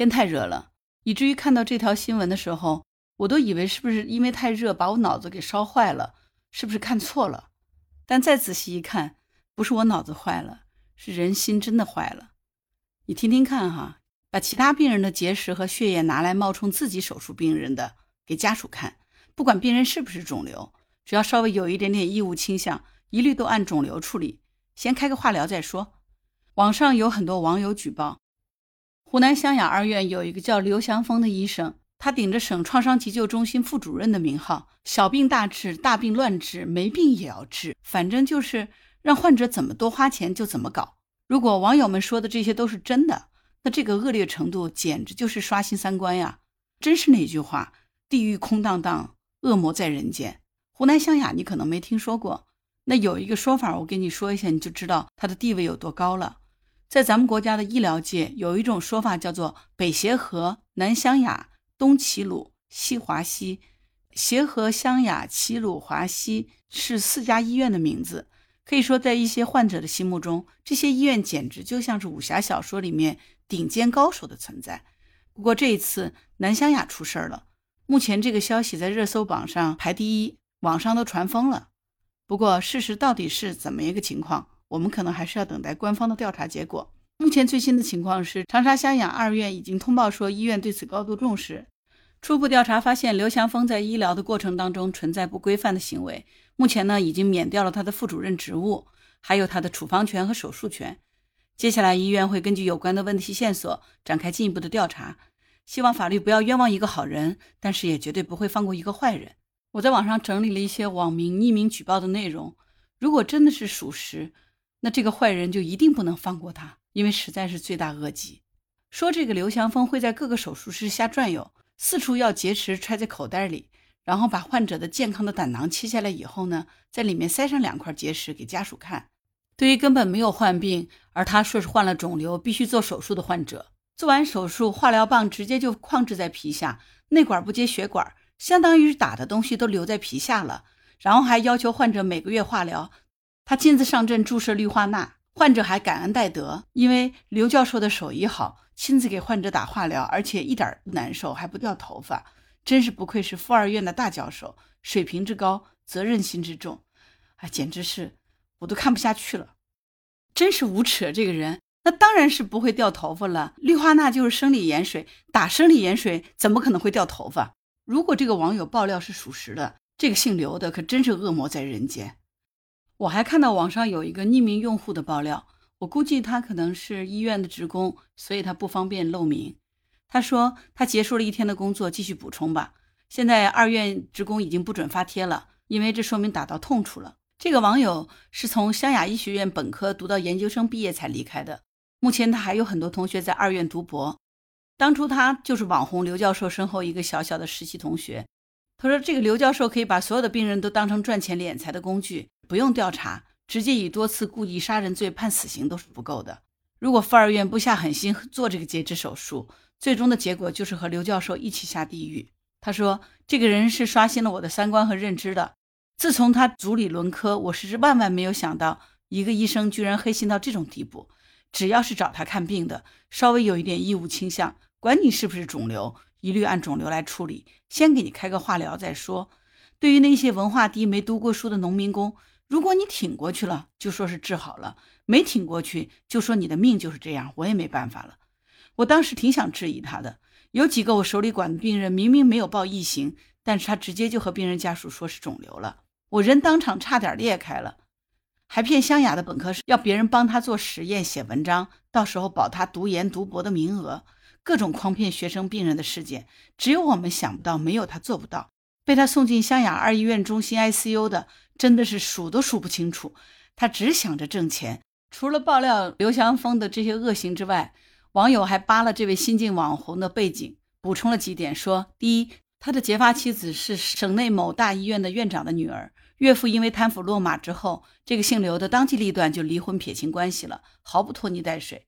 天太热了，以至于看到这条新闻的时候，我都以为是不是因为太热把我脑子给烧坏了，是不是看错了？但再仔细一看，不是我脑子坏了，是人心真的坏了。你听听看哈，把其他病人的结石和血液拿来冒充自己手术病人的给家属看，不管病人是不是肿瘤，只要稍微有一点点异物倾向，一律都按肿瘤处理，先开个化疗再说。网上有很多网友举报，湖南湘雅二院有一个叫刘祥峰的医生，他顶着省创伤急救中心副主任的名号，小病大治，大病乱治，没病也要治，反正就是让患者怎么多花钱就怎么搞。如果网友们说的这些都是真的，那这个恶劣程度简直就是刷新三观呀！真是那句话，地狱空荡荡，恶魔在人间。湖南湘雅你可能没听说过，那有一个说法，我跟你说一下，你就知道它的地位有多高了。在咱们国家的医疗界，有一种说法叫做北协和、南湘雅、东齐鲁、西华西。协和、湘雅、齐鲁、华西是四家医院的名字。可以说，在一些患者的心目中，这些医院简直就像是武侠小说里面顶尖高手的存在。不过这一次南湘雅出事儿了，目前这个消息在热搜榜上排第一，网上都传疯了。不过事实到底是怎么一个情况，我们可能还是要等待官方的调查结果。目前最新的情况是，长沙湘雅二院已经通报说，医院对此高度重视。初步调查发现，刘祥峰在医疗的过程当中存在不规范的行为。目前呢，已经免掉了他的副主任职务，还有他的处方权和手术权。接下来，医院会根据有关的问题线索展开进一步的调查。希望法律不要冤枉一个好人，但是也绝对不会放过一个坏人。我在网上整理了一些网民匿名举报的内容，如果真的是属实，那这个坏人就一定不能放过他，因为实在是罪大恶极。说这个刘祥峰会在各个手术室瞎转悠。四处要结石揣在口袋里，然后把患者的健康的胆囊切下来以后呢，在里面塞上两块结石给家属看。对于根本没有患病，而他说是患了肿瘤必须做手术的患者，做完手术化疗棒直接就框置在皮下，内管不接血管，相当于打的东西都留在皮下了。然后还要求患者每个月化疗，他亲自上阵注射氯化钠，患者还感恩戴德，因为刘教授的手艺好。亲自给患者打化疗，而且一点不难受，还不掉头发，真是不愧是附二院的大教授，水平之高，责任心之重，啊，简直是我都看不下去了，真是无耻！这个人，那当然是不会掉头发了。氯化钠就是生理盐水，打生理盐水怎么可能会掉头发？如果这个网友爆料是属实的，这个姓刘的可真是恶魔在人间。我还看到网上有一个匿名用户的爆料。我估计他可能是医院的职工，所以他不方便露名。他说他结束了一天的工作，继续补充吧。现在二院职工已经不准发帖了，因为这说明打到痛处了。这个网友是从湘雅医学院本科读到研究生毕业才离开的，目前他还有很多同学在二院读博。当初他就是网红刘教授身后一个小小的实习同学。他说这个刘教授可以把所有的病人都当成赚钱敛财的工具，不用调查。直接以多次故意杀人罪判死刑都是不够的。如果妇儿院不下狠心做这个截肢手术，最终的结果就是和刘教授一起下地狱。他说：“这个人是刷新了我的三观和认知的。自从他组里轮科，我是万万没有想到，一个医生居然黑心到这种地步。只要是找他看病的，稍微有一点异物倾向，管你是不是肿瘤，一律按肿瘤来处理，先给你开个化疗再说。对于那些文化低、没读过书的农民工。”如果你挺过去了，就说是治好了；没挺过去，就说你的命就是这样。我也没办法了。我当时挺想质疑他的。有几个我手里管的病人，明明没有报异形，但是他直接就和病人家属说是肿瘤了，我人当场差点裂开了。还骗湘雅的本科生要别人帮他做实验、写文章，到时候保他读研读博的名额，各种诓骗学生病人的事件，只有我们想不到，没有他做不到。被他送进湘雅二医院中心 ICU 的。真的是数都数不清楚，他只想着挣钱。除了爆料刘翔峰的这些恶行之外，网友还扒了这位新晋网红的背景，补充了几点：说，第一，他的结发妻子是省内某大医院的院长的女儿，岳父因为贪腐落马之后，这个姓刘的当机立断就离婚撇清关系了，毫不拖泥带水。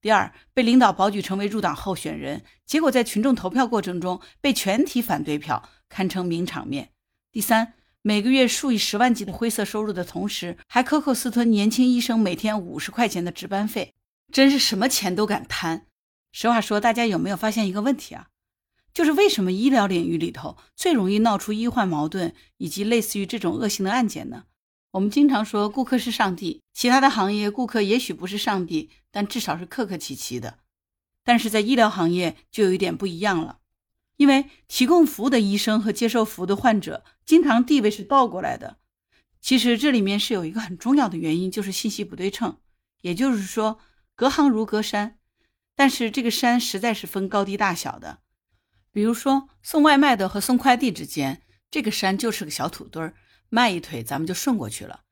第二，被领导保举成为入党候选人，结果在群众投票过程中被全体反对票，堪称名场面。第三。每个月数以十万计的灰色收入的同时，还克扣私吞年轻医生每天五十块钱的值班费，真是什么钱都敢贪。实话说，大家有没有发现一个问题啊？就是为什么医疗领域里头最容易闹出医患矛盾以及类似于这种恶性的案件呢？我们经常说顾客是上帝，其他的行业顾客也许不是上帝，但至少是客客气气的。但是在医疗行业就有一点不一样了，因为提供服务的医生和接受服务的患者经常地位是倒过来的。其实这里面是有一个很重要的原因，就是信息不对称，也就是说隔行如隔山，但是这个山实在是分高低大小的。比如说送外卖的和送快递之间，这个山就是个小土堆儿，迈一腿咱们就顺过去了。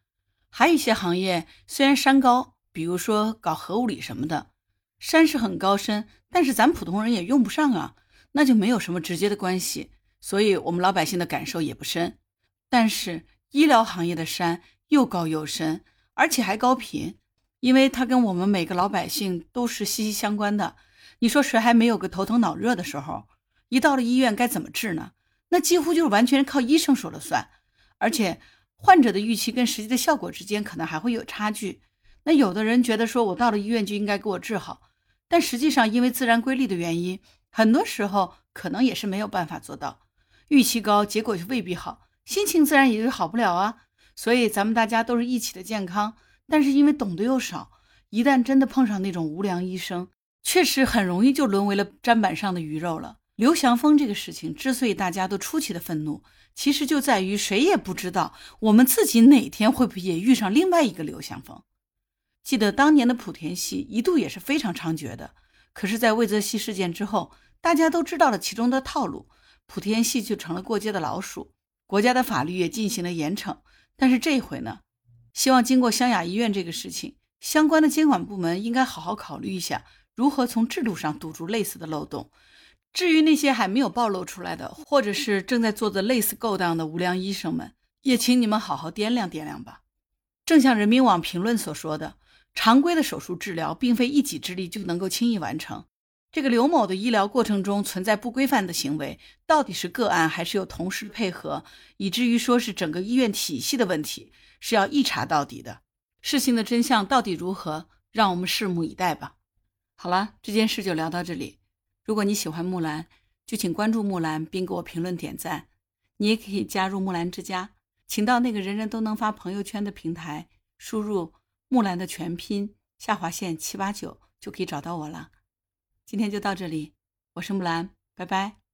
还有一些行业虽然山高，比如说搞核物理什么的，山是很高深，但是咱普通人也用不上啊，那就没有什么直接的关系，所以我们老百姓的感受也不深。但是医疗行业的山又高又深，而且还高频，因为它跟我们每个老百姓都是息息相关的。你说谁还没有个头疼脑热的时候？一到了医院该怎么治呢？那几乎就是完全靠医生说了算，而且患者的预期跟实际的效果之间可能还会有差距。那有的人觉得说我到了医院就应该给我治好，但实际上因为自然规律的原因，很多时候可能也是没有办法做到。预期高，结果就未必好，心情自然也就好不了啊。所以咱们大家都是一起的健康，但是因为懂得又少，一旦真的碰上那种无良医生，确实很容易就沦为了砧板上的鱼肉了。刘祥峰这个事情之所以大家都出奇的愤怒，其实就在于谁也不知道我们自己哪天会不会也遇上另外一个刘祥峰。记得当年的莆田系一度也是非常猖獗的，可是，在魏则西事件之后，大家都知道了其中的套路，莆田系就成了过街的老鼠，国家的法律也进行了严惩。但是这一回呢，希望经过湘雅医院这个事情，相关的监管部门应该好好考虑一下，如何从制度上堵住类似的漏洞。至于那些还没有暴露出来的，或者是正在做的类似勾当的无良医生们，也请你们好好掂量掂量吧。正像人民网评论所说的，常规的手术治疗并非一己之力就能够轻易完成。这个刘某的医疗过程中存在不规范的行为，到底是个案还是有同事配合，以至于说是整个医院体系的问题，是要一查到底的。事情的真相到底如何，让我们拭目以待吧。好了，这件事就聊到这里。如果你喜欢木兰，就请关注木兰，并给我评论点赞。你也可以加入木兰之家，请到那个人人都能发朋友圈的平台，输入木兰的全拼下划线七八九，就可以找到我了。今天就到这里，我是木兰，拜拜。